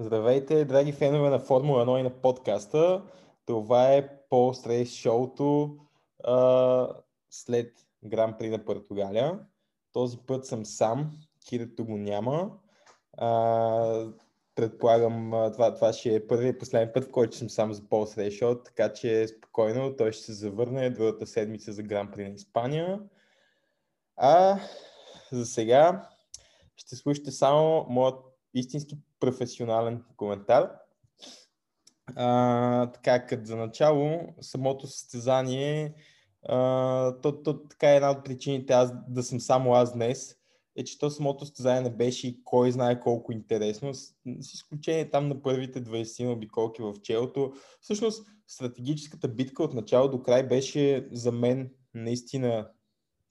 Здравейте, драги фенове на Формула 1 и на подкаста. Това е по стрейс шоуто а, след Гран При на Португалия. Този път съм сам, Кирито го няма. А, предполагам, това, това ще е първият и последен път, в който съм сам за по стрейс шоу, така че спокойно той ще се завърне другата седмица за Гран При на Испания. А за сега ще слушате само моят истински професионален коментар. А, така, като за начало, самото състезание, а, то, то така е една от причините аз да съм само аз днес, е, че то самото състезание не беше и кой знае колко интересно, с, с изключение там на първите 20 обиколки в челото. Всъщност, стратегическата битка от начало до край беше за мен наистина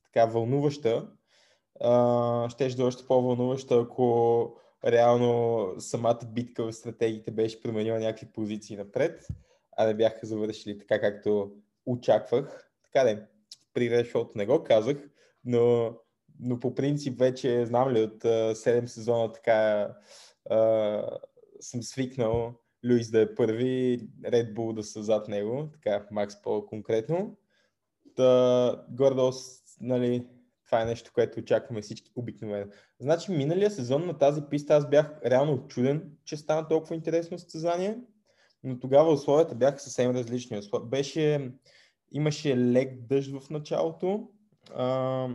така вълнуваща. А, да е още по-вълнуваща, ако реално самата битка в стратегиите беше променила някакви позиции напред, а не бяха завършили така, както очаквах. Така де, при решото не го казах, но, но по принцип вече знам ли от uh, 7 сезона така uh, съм свикнал Луис да е първи, Red Bull да са зад него, така Макс по-конкретно. Та, гордо, нали, това е нещо, което очакваме всички обикновено. Значи, миналия сезон на тази писта аз бях реално чуден, че стана толкова интересно състезание, но тогава условията бяха съвсем различни. Беше, имаше лек дъжд в началото, а,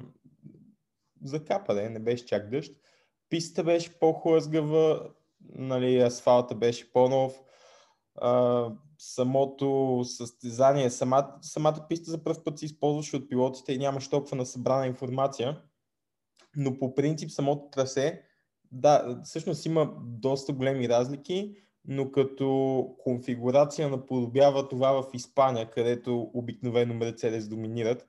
закапа, не беше чак дъжд. Пистата беше по-хлъзгава, нали, асфалта беше по-нов, а, самото състезание, самата, самата писта за първ път се използваше от пилотите и нямаше толкова на събрана информация, но по принцип самото трасе, да, всъщност има доста големи разлики, но като конфигурация наподобява това в Испания, където обикновено Мерцедес доминират.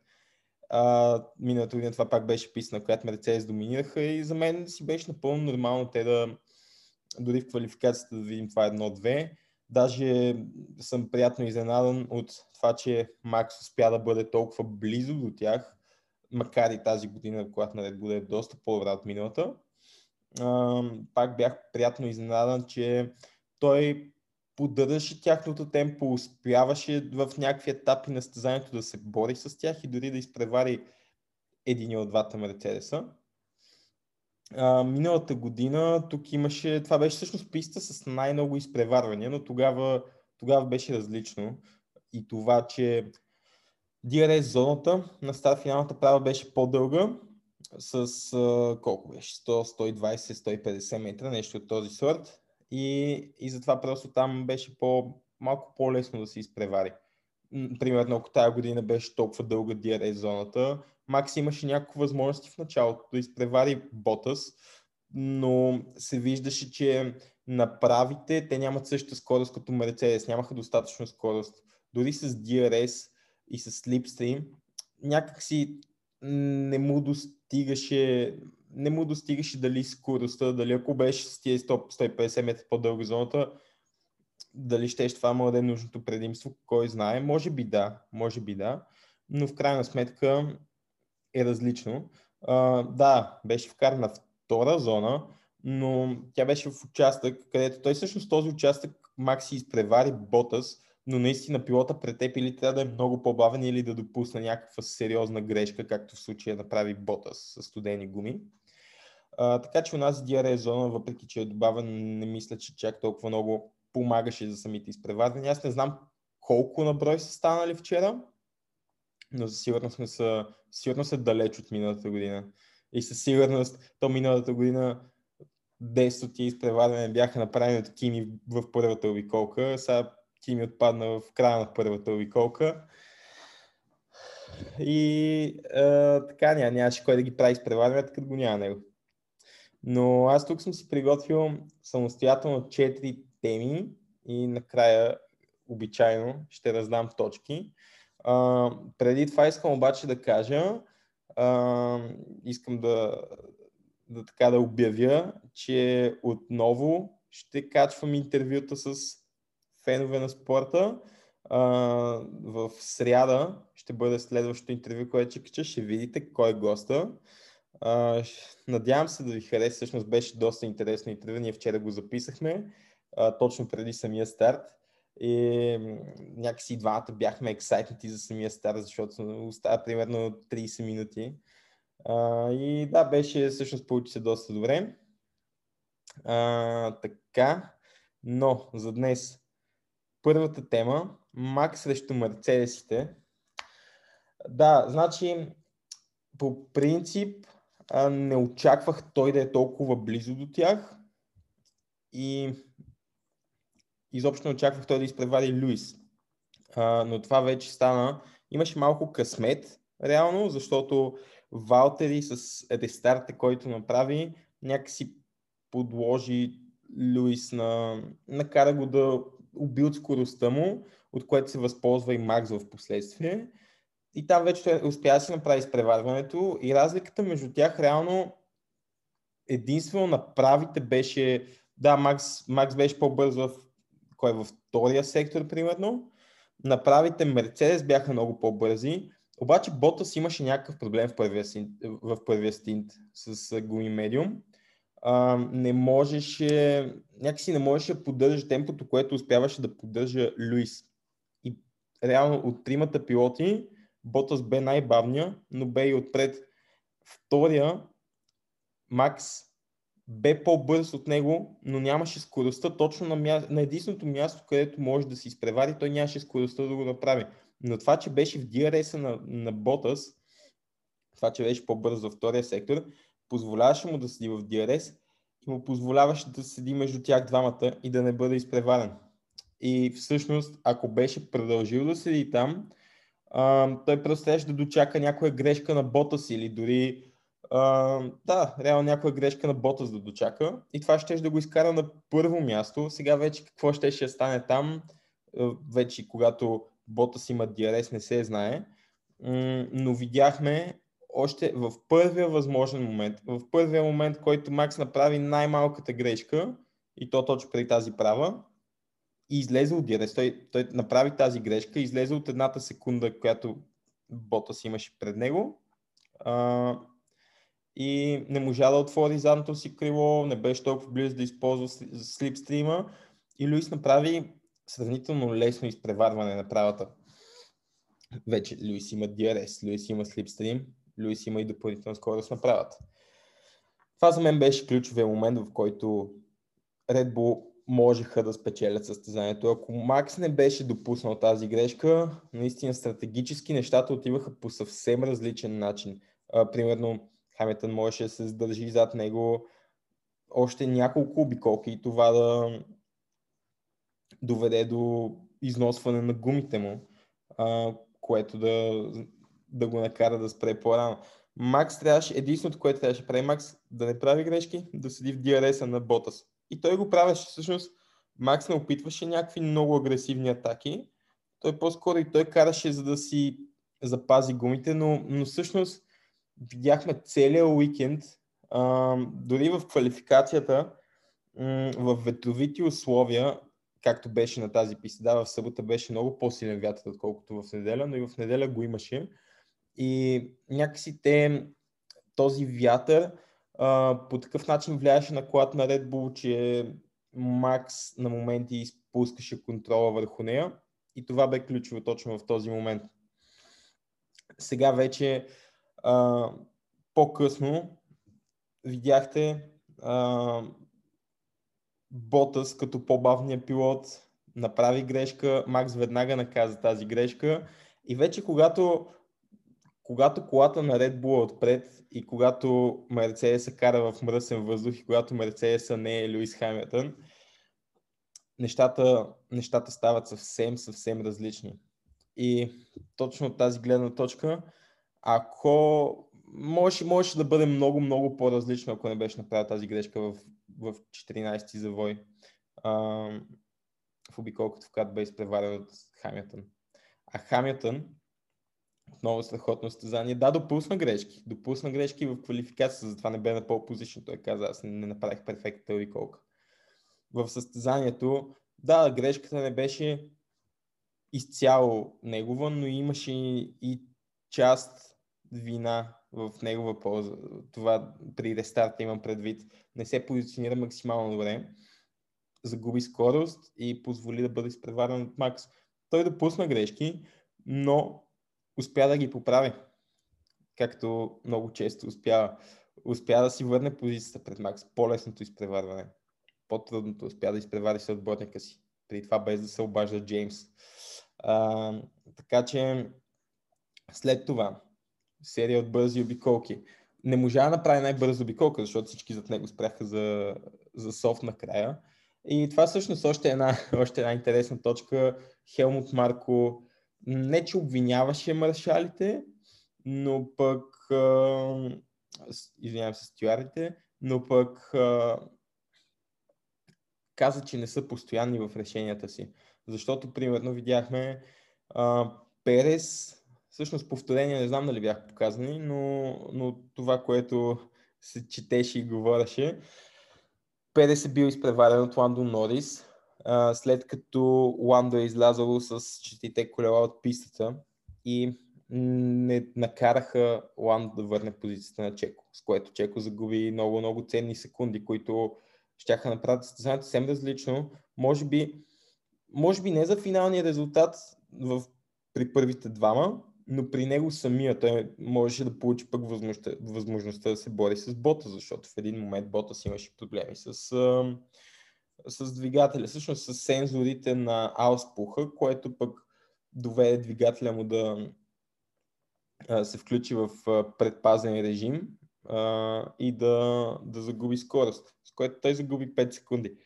А, миналата година това пак беше писана, която Мерцедес доминираха и за мен си беше напълно нормално те да дори в квалификацията да видим това едно-две Даже съм приятно изненадан от това, че Макс успя да бъде толкова близо до тях, макар и тази година, когато на Red Bull е доста по-добра от миналата. пак бях приятно изненадан, че той поддържаше тяхното темпо, успяваше в някакви етапи на състезанието да се бори с тях и дори да изпревари един от двата Мерцедеса а, миналата година тук имаше, това беше всъщност писта с най-много изпреварвания, но тогава, тогава беше различно. И това, че DRS зоната на старт финалната права беше по-дълга, с а, колко беше? 100, 120, 150 метра, нещо от този сорт. И, и затова просто там беше по, малко по-лесно да се изпревари. Примерно, ако тази година беше толкова дълга DRS зоната, Макс имаше някакви възможности в началото да изпревари Ботас, но се виждаше, че направите те нямат същата скорост като Мерцедес, нямаха достатъчно скорост. Дори с DRS и с Slipstream някакси не му достигаше не му достигаше дали скоростта, дали ако беше с тия 150 метра по-дълга зоната, дали ще това да е нужното предимство, кой знае. Може би да, може би да, но в крайна сметка е различно. А, да, беше вкарана втора зона, но тя беше в участък, където той всъщност този участък Макси изпревари Ботас, но наистина пилота пред теб или трябва да е много по-бавен или да допусне някаква сериозна грешка, както в случая направи Ботас с студени гуми. А, така че у нас DRS зона, въпреки че е добавен, не мисля, че чак толкова много помагаше за самите изпреварвания. Аз не знам колко на брой са станали вчера, но за сигурност не са, сигурно са далеч от миналата година. И със сигурност то миналата година 10 от изпреварвания бяха направени от Кими в първата обиколка. Сега Кими отпадна в края на първата обиколка. И а, така ня, нямаше кой да ги прави изпреварванията, като го няма него. Но аз тук съм си приготвил самостоятелно 4 теми и накрая обичайно ще раздам точки. А, преди това искам обаче да кажа, а, искам да, да така да обявя, че отново ще качвам интервюта с фенове на спорта. А, в сряда ще бъде следващото интервю, което ще кача. Ще видите кой е госта. А, надявам се да ви хареса. Всъщност беше доста интересно интервю. Ние вчера го записахме. А, точно преди самия старт. И някакси двамата бяхме ексайтнати за самия старт, защото остава примерно 30 минути. А, и да, беше, всъщност получи се доста добре. А, така, но за днес първата тема, Мак срещу Мерцедесите. Да, значи по принцип не очаквах той да е толкова близо до тях и изобщо не очаквах той да изпревари Луис. А, но това вече стана. Имаше малко късмет, реално, защото Валтери с рестарта, който направи, някакси подложи Луис на... накара го да уби от скоростта му, от което се възползва и Макс в последствие. И там вече успя да си направи изпреварването и разликата между тях реално единствено на правите беше, да, Макс, Макс беше по-бърз в, кой е във втория сектор, примерно. На правите Мерцедес бяха много по-бързи, обаче Ботас имаше някакъв проблем в първия, в първия стинт с гуми медиум. Не можеше, някакси не можеше да поддържа темпото, което успяваше да поддържа Луис. И реално от тримата пилоти, Ботас бе най-бавния, но бе и отпред. Втория, Макс, бе по-бърз от него, но нямаше скоростта точно на, мя... на единственото място, където може да се изпревари, той нямаше скоростта да го направи. Но това, че беше в DRS на, на Ботас, това, че беше по-бърз във втория сектор, позволяваше му да седи в DRS и му позволяваше да седи между тях двамата и да не бъде изпреварен. И всъщност, ако беше продължил да седи там, а, той просто трябваше да дочака някоя грешка на бота си или дори да, реално някоя грешка на бота да дочака и това ще да го изкара на първо място. Сега вече какво ще ще стане там, вече когато бота си има диарес не се знае, но видяхме още в първия възможен момент, в първия момент, който Макс направи най-малката грешка и то точно преди тази права, и излезе от DRS. Той, той направи тази грешка, излезе от едната секунда, която бота си имаше пред него и не можа да отвори задното си крило, не беше толкова близо да използва слипстрима и Луис направи сравнително лесно изпреварване на правата. Вече Луис има DRS, Луис има слипстрим, Луис има и допълнителна скорост на правата. Това за мен беше ключовия момент, в който Red Bull можеха да спечелят състезанието. Ако Макс не беше допуснал тази грешка, наистина стратегически нещата отиваха по съвсем различен начин. А, примерно Хамилтън можеше да се задържи зад него още няколко обиколки и това да доведе до износване на гумите му, а, което да, да го накара да спре по-рано. Макс трябваше, единственото, което трябваше да прави Макс, да не прави грешки, да седи в DRS-а на Ботас. И той го правеше всъщност. Макс не опитваше някакви много агресивни атаки. Той по-скоро и той караше за да си запази гумите, но, но всъщност видяхме целият уикенд, дори в квалификацията, в ветровити условия, както беше на тази писта. Да, в събота беше много по-силен вятър, отколкото в неделя, но и в неделя го имаше. И някакси те, този вятър по такъв начин влияеше на колата на Red Bull, че Макс на моменти изпускаше контрола върху нея и това бе ключово точно в този момент. Сега вече а, по-късно видяхте а, Ботас като по-бавния пилот направи грешка, Макс веднага наказа тази грешка и вече когато когато колата на Red Bull е отпред и когато Мерцедес се кара в мръсен въздух и когато Мерцедеса не е Луис Хамилтън, нещата, нещата стават съвсем, съвсем различни. И точно от тази гледна точка, ако може, можеше да бъде много, много по-различно, ако не беше направил тази грешка в, в 14-ти завой а, в обиколката, в която бе изпреварен от Хамилтън. А Хамилтън отново страхотно състезание. Да, допусна грешки. Допусна грешки в квалификацията, затова не бе на пол позиция. Той каза, аз не направих перфектната обиколка. В състезанието, да, грешката не беше изцяло негова, но имаше и част вина в негова полза. Това при рестарта имам предвид. Не се позиционира максимално добре. загуби скорост и позволи да бъде изпреварен от Макс. Той допусна грешки, но успя да ги поправи, както много често успява. Успя да си върне позицията пред Макс, по-лесното изпреварване. По-трудното успя да изпревари се отборника си. При това без да се обажда Джеймс. А, така че след това серия от бързи обиколки. Не можа да направи най-бързо обиколка, защото всички зад него спряха за, за софт накрая. И това всъщност още една, още една интересна точка. Хелмут Марко не че обвиняваше маршалите, но пък извинявам се, стюардите, но пък каза, че не са постоянни в решенията си. Защото, примерно, видяхме а, Перес, всъщност повторения не знам дали бяха показани, но, но това, което се четеше и говореше, Перес е бил изпреварен от Ландо Норис, а, след като Ландо е излязало с четите колела от пистата и не накараха Ландо да върне позицията на Чеко, с което Чеко загуби много, много ценни секунди, които ще направят състезанието съвсем различно. Може би, може би не за финалния резултат в, при първите двама, но при него самия той можеше да получи пък възможността, възможността да се бори с бота, защото в един момент бота си имаше проблеми с, с двигателя, всъщност с сензорите на ауспуха, което пък доведе двигателя му да се включи в предпазен режим и да, да загуби скорост, с което той загуби 5 секунди.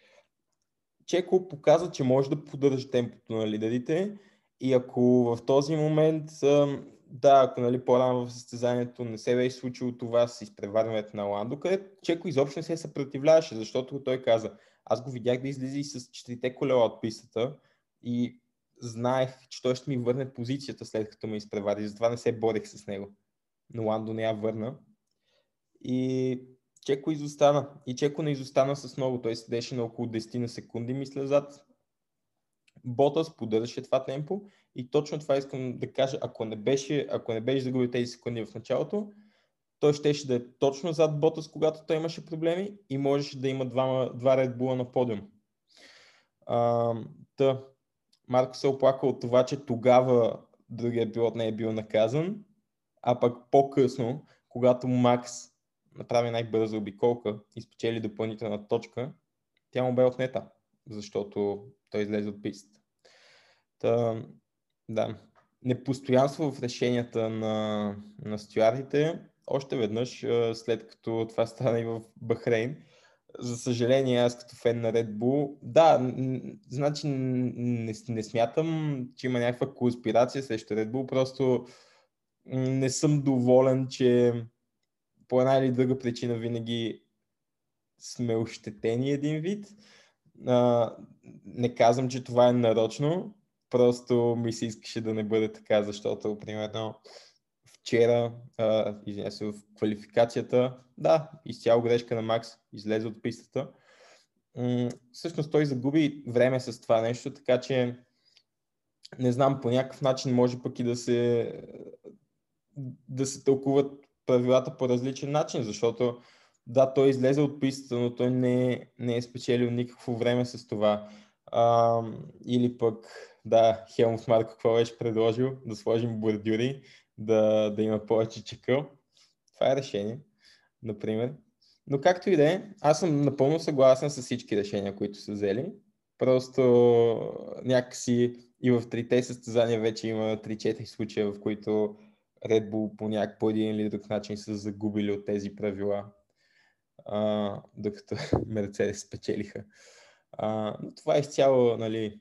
Чеко показва, че може да поддържа темпото на лидерите и ако в този момент, да, ако нали, по-рано в състезанието не се беше случило това с изпреварването на Ландо, където Чеко изобщо не се съпротивляваше, защото той каза, аз го видях да излиза и с четирите колела от пистата и знаех, че той ще ми върне позицията след като ме изпревари, затова не се борех с него. Но Ландо не я върна. И Чеко изостана. И Чеко не изостана с много. Той седеше на около 10 на секунди, мисля, зад. Ботас поддържаше това темпо и точно това искам да кажа. Ако не беше, ако не беше загубил тези секунди в началото, той щеше да е точно зад Ботас, когато той имаше проблеми и можеше да има два, два Red Bull на подиум. А, да. Марко се оплака от това, че тогава другия пилот не е бил наказан, а пък по-късно, когато Макс направи най-бърза обиколка и спечели допълнителна точка, тя му бе отнета, защото той излезе от пистата. Та, да, непостоянство в решенията на, на стюардите, още веднъж, след като това стана и в Бахрейн. За съжаление, аз като фен на Red Bull, да, значи не, не смятам, че има някаква конспирация срещу Red Bull, просто не съм доволен, че по една или друга причина винаги сме ощетени един вид. А, не казвам, че това е нарочно, просто ми се искаше да не бъде така, защото, примерно, вчера, извиня се, в квалификацията, да, изцяло грешка на Макс, излезе от пистата. М- всъщност той загуби време с това нещо, така че не знам, по някакъв начин може пък и да се да се тълкуват правилата по различен начин, защото да, той излезе от пистата, но той не, не е спечелил никакво време с това. А, или пък, да, Хелмут Марко какво беше предложил? Да сложим бордюри, да, да има повече чекъл. Това е решение, например. Но както и да е, аз съм напълно съгласен с всички решения, които са взели. Просто някакси и в трите състезания вече има 3-4 случая, в които Red Bull по някакъв един или друг начин са загубили от тези правила, а, докато Мерцедес спечелиха. А, но това е изцяло нали,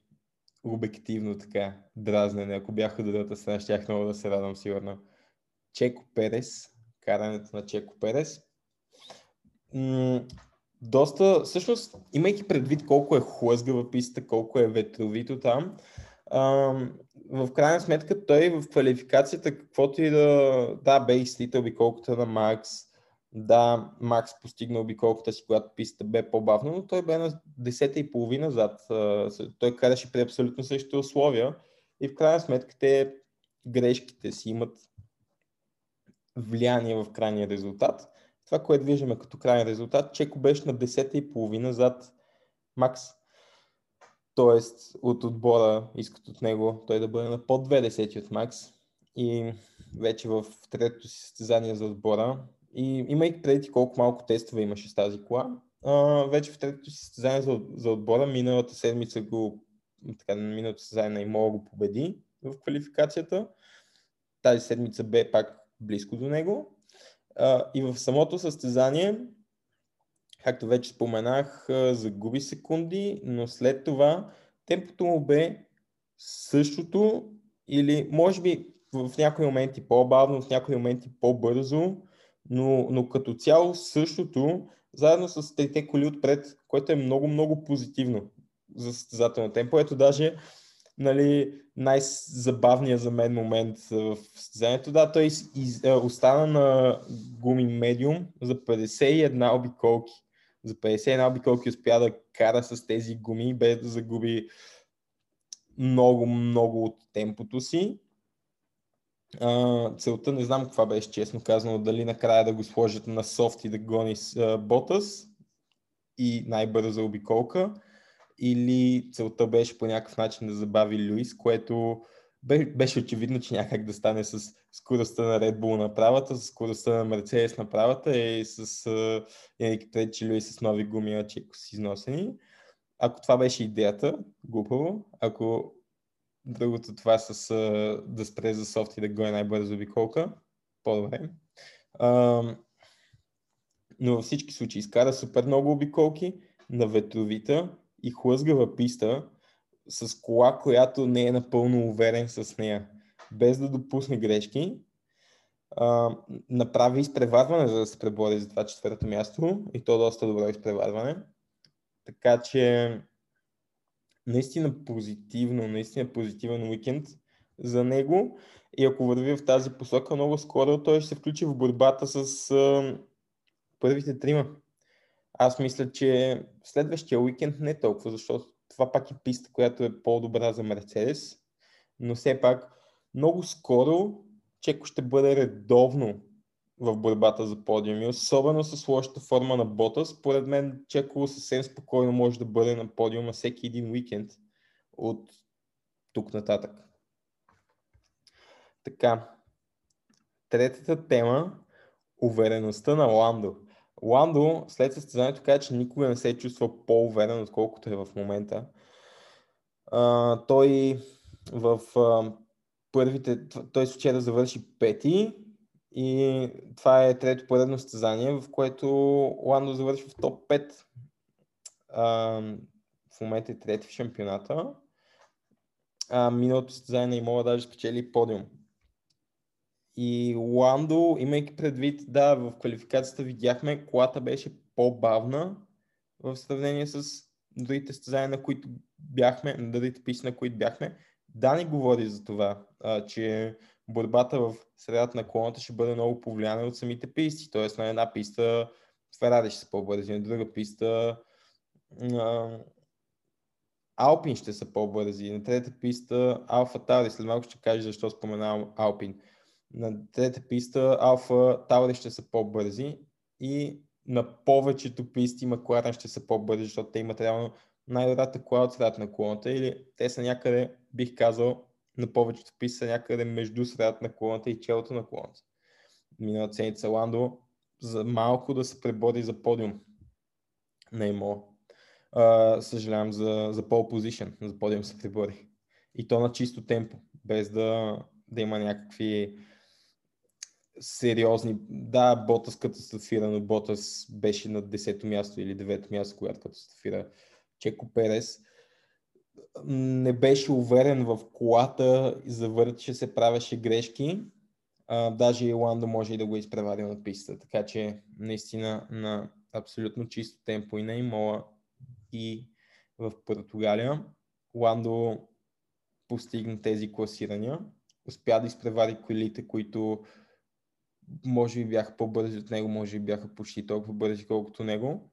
обективно така дразнене. Ако бях от другата страна, щях много да се радвам сигурно. Чеко Перес, карането на Чеко Перес. М- доста, всъщност, имайки предвид колко е хлъзгава пистата, колко е ветровито там, в крайна сметка той в квалификацията, каквото и да, да, бе изслител обиколката на Макс, да, Макс постигна обиколката си, когато пистата бе по-бавна, но той бе на 10 и половина зад. Той караше при абсолютно същите условия и в крайна сметка те грешките си имат влияние в крайния резултат. Това, което виждаме като крайен резултат, Чеко беше на 10 и половина зад Макс. Тоест от отбора искат от него той да бъде на под 20 от Макс. И вече в третото си състезание за отбора. И имайки преди колко малко тестове имаше с тази кола, а, вече в третото си състезание за, за отбора, миналата седмица го, така, миналото състезание на Имола го победи в квалификацията. Тази седмица бе пак близко до него. А, и в самото състезание, както вече споменах, загуби секунди, но след това темпото му бе същото или може би в някои моменти по-бавно, в някои моменти по-бързо, но, но като цяло същото, заедно с трите коли отпред, което е много, много позитивно за състезателно темпо. Ето даже нали, най-забавният за мен момент в състезанието. Да, той из, из, е, остана на гуми медиум за 51 обиколки. За 51 обиколки успя да кара с тези гуми, без да загуби много, много от темпото си. Целта не знам каква беше честно казано, дали накрая да го сложат на софт и да гони с Ботас и най-бърза обиколка, или целта беше по някакъв начин да забави Люис, което беше очевидно, че някак да стане с скоростта на Red Bull на правата, с скоростта на Мерцедес на правата и с Еник че Люис с нови гуми, че си износени. Ако това беше идеята, глупаво, ако Другото това с uh, да спре за софт и да гони най-бързо обиколка. По-добре. Uh, но във всички случаи изкара супер много обиколки на ветровита и хлъзгава писта с кола, която не е напълно уверен с нея. Без да допусне грешки, uh, направи изпреварване, за да се пребори за това четвърто място и то доста добро изпреварване. Така че наистина позитивно, наистина позитивен уикенд за него и ако върви в тази посока, много скоро той ще се включи в борбата с а, първите трима. Аз мисля, че следващия уикенд не е толкова, защото това пак е писта, която е по-добра за Мерцедес, но все пак много скоро Чеко ще бъде редовно в борбата за подиуми, особено с лошата форма на бота. Според мен Чеко съвсем спокойно може да бъде на подиума всеки един уикенд от тук нататък. Така, третата тема увереността на Ландо. Ландо след състезанието каза, че никога не се е чувствал по-уверен, отколкото е в момента. А, той в а, първите, той да завърши пети, и това е трето поредно състезание, в което Ландо завършва в топ 5. А, в момента е трети в шампионата. А, миналото състезание на Имола даже спечели подиум. И Ландо, имайки предвид, да, в квалификацията видяхме, колата беше по-бавна в сравнение с другите състезания, на които бяхме, на другите писни, на които бяхме. Дани говори за това, а, че борбата в средата на колоната ще бъде много повлияна от самите писти. Тоест на една писта Ферари ще са по-бързи, на друга писта Алпин ще са по-бързи, на трета писта Алфа Таури, след малко ще кажа защо споменавам Алпин. На трета писта Алфа Таури ще са по-бързи и на повечето писти Макларен ще са по-бързи, защото те имат реално най-добрата кола от средата на колоната или те са някъде, бих казал, на повечето писа някъде между средата на колоната и челото на колоната. Миналата седмица Ландо за малко да се пребори за подиум на. Uh, съжалявам за, за pole position, за подиум се пребори. И то на чисто темпо, без да, да има някакви сериозни... Да, Ботас катастрофира, но Ботас беше на 10-то място или 9-то място, когато катастрофира Чеко Перес не беше уверен в колата, завърташе се, правеше грешки. А, даже и Ландо може и да го изпревари на писта. Така че наистина на абсолютно чисто темпо и на Имола и в Португалия. Ландо постигна тези класирания. Успя да изпревари колите, които може би бяха по-бързи от него, може би бяха почти толкова бързи, колкото него.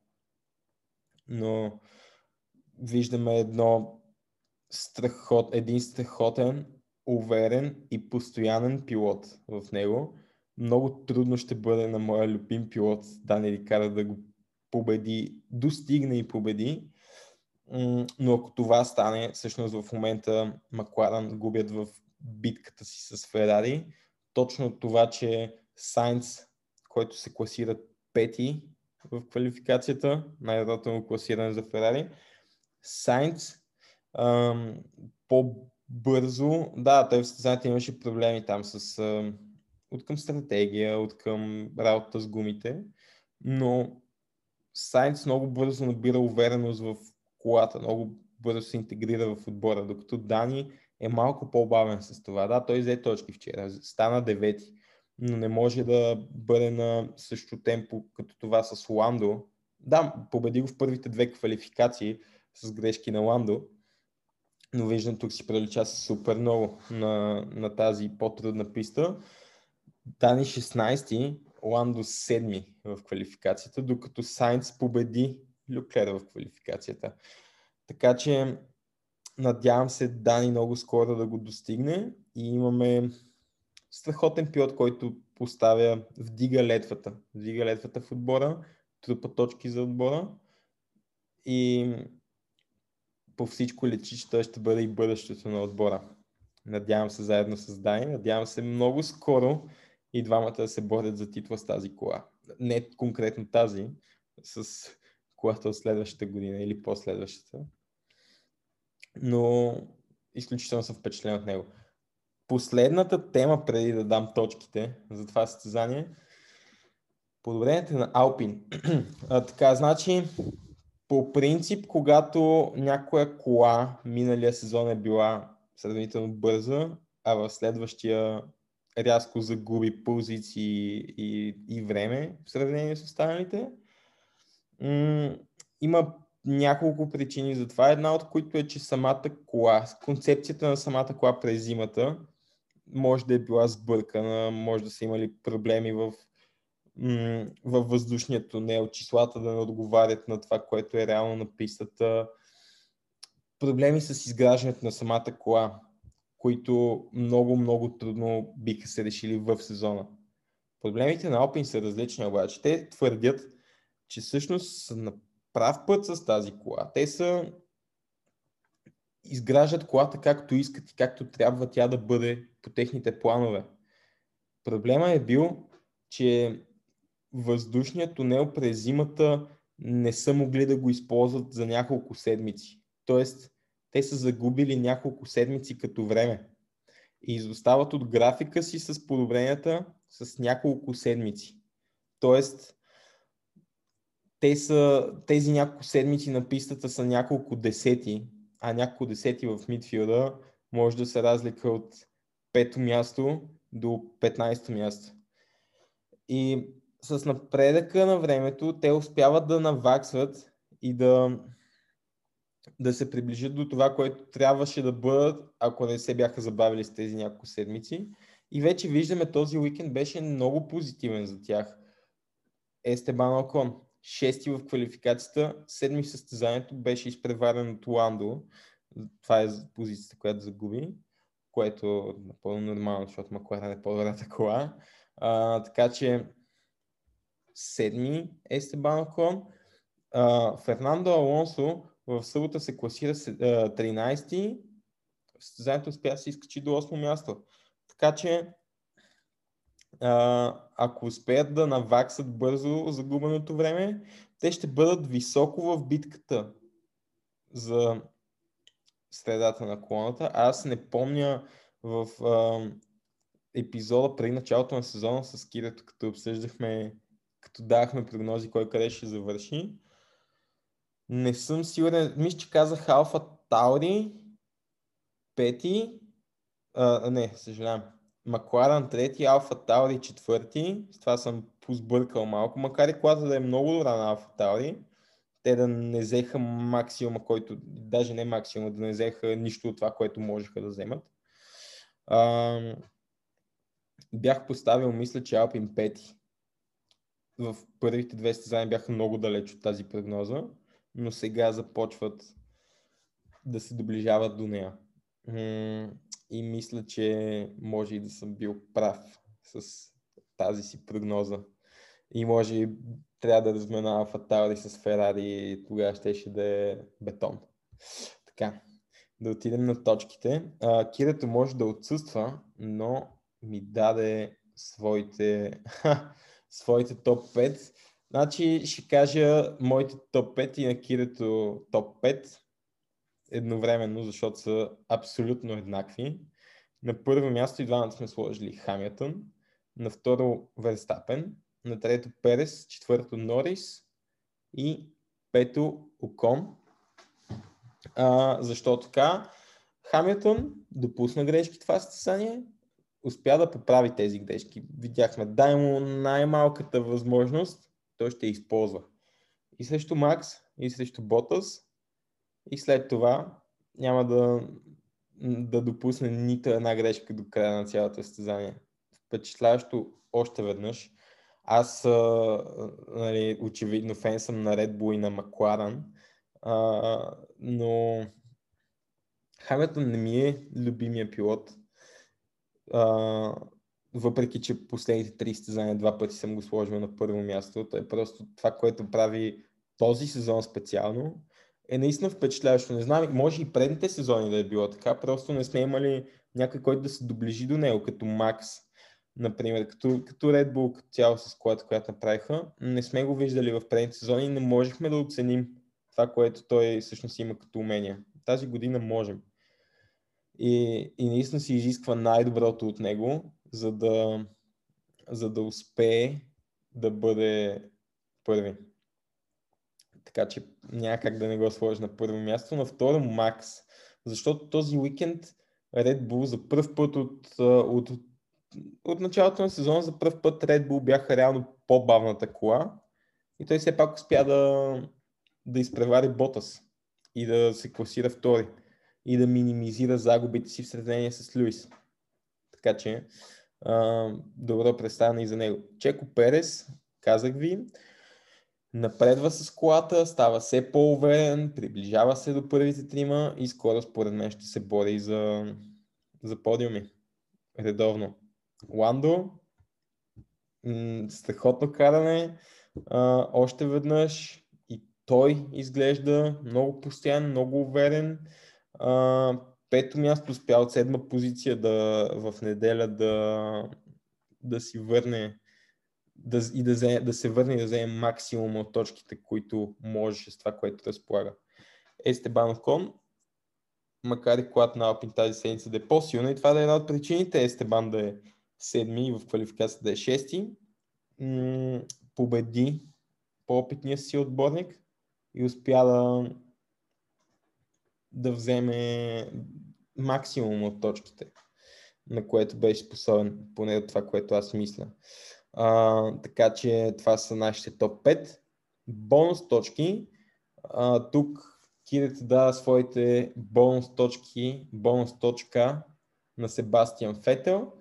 Но виждаме едно страхот, един страхотен, уверен и постоянен пилот в него. Много трудно ще бъде на моя любим пилот Дани Рикара да го победи, достигне и победи. но ако това стане, всъщност в момента Макларан губят в битката си с Ферари. Точно това, че Сайнц, който се класира пети в квалификацията, му класиране за Ферари, Сайнц по-бързо, да, той в състезанието имаше проблеми там с а, от към стратегия, от към работа с гумите, но Сайнц много бързо набира увереност в колата, много бързо се интегрира в отбора, докато Дани е малко по-бавен с това. Да, той взе точки вчера, стана девети, но не може да бъде на същото темпо като това с Ландо. Да, победи го в първите две квалификации с грешки на Ландо, но виждам тук си прилича супер много на, на тази по-трудна писта. Дани 16, Ландо 7 в квалификацията, докато Сайнц победи Люклер в квалификацията. Така че надявам се Дани много скоро да го достигне и имаме страхотен пилот, който поставя, вдига летвата. Вдига летвата в отбора, трупа точки за отбора и по всичко лечи, че той ще бъде и бъдещето на отбора. Надявам се заедно с Дани, надявам се много скоро и двамата да се борят за титла с тази кола. Не конкретно тази, с колата от следващата година или последващата. Но изключително съм впечатлен от него. Последната тема, преди да дам точките за това състезание, подобрението на Алпин. а, така, значи, по принцип, когато някоя кола миналия сезон е била сравнително бърза, а в следващия рязко загуби позиции и, и време в сравнение с останалите, м- има няколко причини за това. Една от които е, че самата кола, концепцията на самата кола през зимата може да е била сбъркана, може да са имали проблеми в във въздушния тунел, числата да не отговарят на това, което е реално на пистата, проблеми с изграждането на самата кола, които много, много трудно биха се решили в сезона. Проблемите на Alpine са различни обаче. Те твърдят, че всъщност са на прав път с тази кола. Те са изграждат колата както искат и както трябва тя да бъде по техните планове. Проблема е бил, че въздушният тунел през зимата не са могли да го използват за няколко седмици. Тоест, те са загубили няколко седмици като време и изостават от графика си с подобренията с няколко седмици. Тоест, те са, тези няколко седмици на пистата са няколко десети, а няколко десети в мидфилда може да се разлика от пето място до 15 място. И с напредъка на времето те успяват да наваксват и да, да се приближат до това, което трябваше да бъдат, ако не се бяха забавили с тези няколко седмици. И вече виждаме, този уикенд беше много позитивен за тях. Естебан Окон, шести в квалификацията, седми в състезанието, беше изпреварен от Ландо. Това е позицията, която загуби, което е напълно нормално, защото Макларен е по-добрата кола. А, така че седми Естебан Окон. Фернандо Алонсо в събота се класира 13-ти, в състезанието успя се изкачи до 8 място. Така че ако успеят да наваксат бързо загубеното време, те ще бъдат високо в битката за средата на колоната. Аз не помня в а, епизода преди началото на сезона с Кирето, като обсъждахме като дахме прогнози кой къде ще завърши. Не съм сигурен. Мисля, че казах Алфа Таури, пети, а, не, съжалявам. Макларан трети, Алфа Таури четвърти. С това съм позбъркал малко, макар и колата да е много добра на Алфа Таури. Те да не взеха максимума, който, даже не максимума, да не взеха нищо от това, което можеха да вземат. А, бях поставил, мисля, че Алпин пети в първите две състезания бяха много далеч от тази прогноза, но сега започват да се доближават до нея. И мисля, че може и да съм бил прав с тази си прогноза. И може и трябва да размена Алфа Таури с Ферари и тогава ще, ще да е бетон. Така, да отидем на точките. Кирето може да отсъства, но ми даде своите, своите топ 5. Значи ще кажа моите топ 5 и на Кирето топ 5 едновременно, защото са абсолютно еднакви. На първо място и двамата сме сложили Хамилтън, на второ Верстапен, на трето Перес, четвърто Норис и пето Окон. А, защо така? Хамилтън допусна грешки това състезание, успя да поправи тези грешки. Видяхме, дай му най-малката възможност, той ще използва. И срещу Макс, и срещу Ботас, и след това няма да, да допусне нито една грешка до края на цялото състезание. Впечатляващо още веднъж. Аз, а, нали, очевидно, фен съм на Red Bull и на Макларан, но Хамилтън не ми е любимия пилот. Въпреки, че последните три състезания два пъти съм го сложил на първо място. Е просто това, което прави този сезон специално, е наистина впечатляващо. Не знам, може и предните сезони да е било така, просто не сме имали някой, който да се доближи до него, като Макс, например, като, като Red Bull, като цяло с колата, която направиха. Не сме го виждали в предните сезони и не можехме да оценим това, което той всъщност има като умения. Тази година можем. И, и наистина си изисква най-доброто от него, за да, за да успее да бъде първи. Така че няма как да не го сложи на първо място. На второ Макс. Защото този уикенд Red Bull за първ път от, от, от началото на сезона за първ път Red Bull бяха реално по-бавната кола и той все пак успя да, да изпревари Ботас и да се класира втори и да минимизира загубите си в сравнение с Люис. Така че а, добро представяне и за него. Чеко Перес, казах ви, напредва с колата, става все по-уверен, приближава се до първите трима и скоро според мен ще се бори за, за подиуми. Редовно. Ландо, страхотно каране, а, още веднъж и той изглежда много постоянен, много уверен. А, пето място успя от седма позиция да, в неделя да, да си върне да, и да, вземе, да се върне и да вземе максимум от точките, които можеше с това, което разполага. Естебан Кон, макар и колата на Алпин тази седмица да е по-силна и това да е една от причините Естебан да е седми и в квалификацията да е шести, победи по-опитния си отборник и успя да, да вземе максимум от точките, на което беше способен, поне от това, което аз мисля. А, така че това са нашите топ 5. Бонус точки. А, тук Кирите дава своите бонус точки, бонус точка на Себастиан Фетел.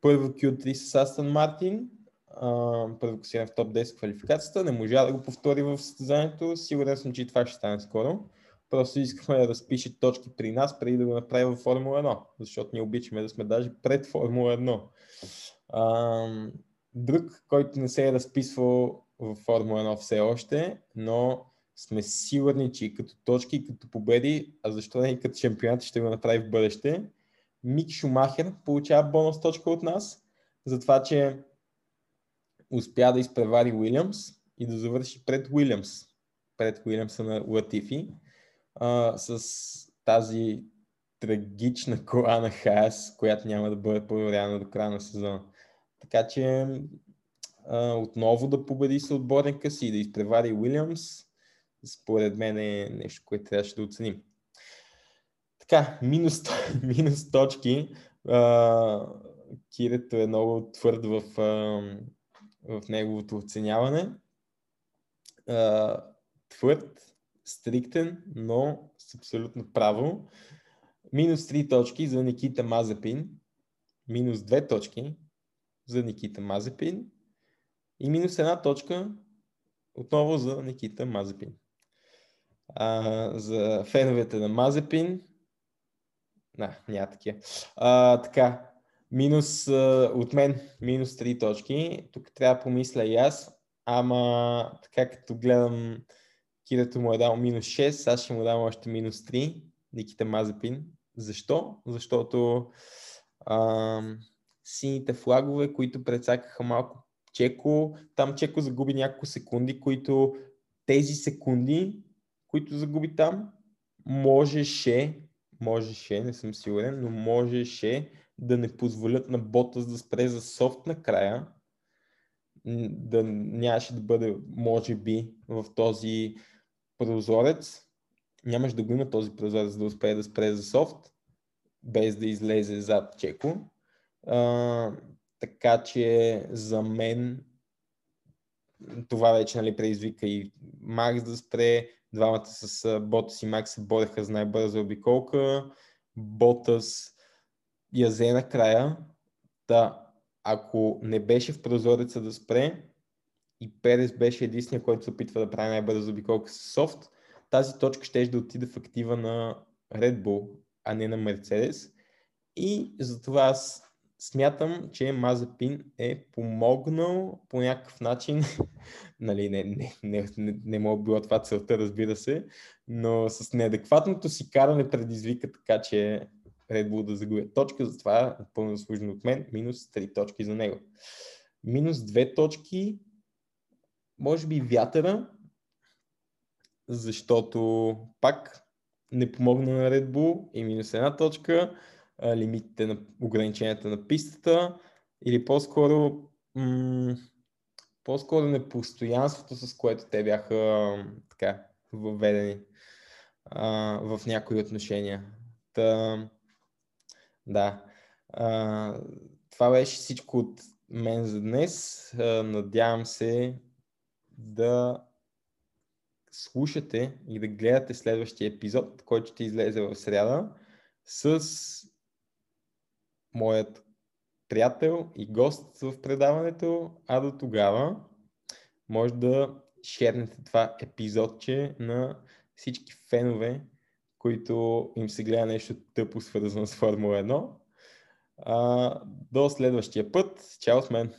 Първо Q3 с Астън Мартин, първо класиран в топ 10 квалификацията. Не можа да го повтори в състезанието. Сигурен съм, че това ще стане скоро. Просто искахме да разпише точки при нас, преди да го направи във Формула 1, защото ние обичаме да сме даже пред Формула 1. А, друг, който не се е разписвал в Формула 1 все още, но сме сигурни, че като точки, като победи, а защо не и като шампионат ще го направи в бъдеще, Мик Шумахер получава бонус точка от нас, за това, че успя да изпревари Уилямс и да завърши пред Уилямс, пред Уилямса на Латифи, а, с тази трагична кола на Хас, която няма да бъде проверяна до края на сезона. Така че а, отново да победи съотборника си и да изпревари Уилямс, според мен е нещо, което трябваше да оценим. Така, минус, минус точки. А, Кирето е много твърд в, а, в неговото оценяване. А, твърд, стриктен, но с абсолютно право. Минус 3 точки за Никита Мазепин. Минус 2 точки за Никита Мазепин. И минус една точка отново за Никита Мазепин. А, за феновете на Мазепин. На, няма такива. А, така, минус а, от мен, минус 3 точки. Тук трябва да помисля и аз. Ама така като гледам Кирето му е дал минус 6, аз ще му дам още минус 3. Никита Мазепин. Защо? Защото ам, сините флагове, които прецакаха малко Чеко, там Чеко загуби няколко секунди, които тези секунди, които загуби там, можеше, можеше, не съм сигурен, но можеше да не позволят на Ботас да спре за софт накрая, да нямаше да бъде, може би, в този прозорец, нямаше да го има този прозорец да успее да спре за софт, без да излезе зад Чеко. А, така че за мен това вече нали, предизвика и Макс да спре. Двамата с Ботас и Макс се бореха за най-бърза обиколка. Ботас я взе накрая. Да, ако не беше в прозореца да спре и Перес беше единствения, който се опитва да прави най-бърза обиколка с софт, тази точка ще да отиде в актива на Red Bull, а не на Мерцедес. И затова аз смятам, че Мазепин е помогнал по някакъв начин, нали, не, не, не, не, не мога било това целта, разбира се, но с неадекватното си каране предизвика така, че Red Bull да загубя точка, затова напълно заслужено от мен, минус 3 точки за него. Минус 2 точки, може би вятъра, защото пак не помогна на Red Bull и минус една точка лимитите на ограниченията на пистата или по-скоро м- по-скоро непостоянството, с което те бяха така въведени а, в някои отношения. Та, да. А, това беше всичко от мен за днес. А, надявам се да слушате и да гледате следващия епизод, който ще излезе в среда с моят приятел и гост в предаването, а до тогава може да шернете това епизодче на всички фенове, които им се гледа нещо тъпо свързано с Формула 1. А, до следващия път. Чао с мен!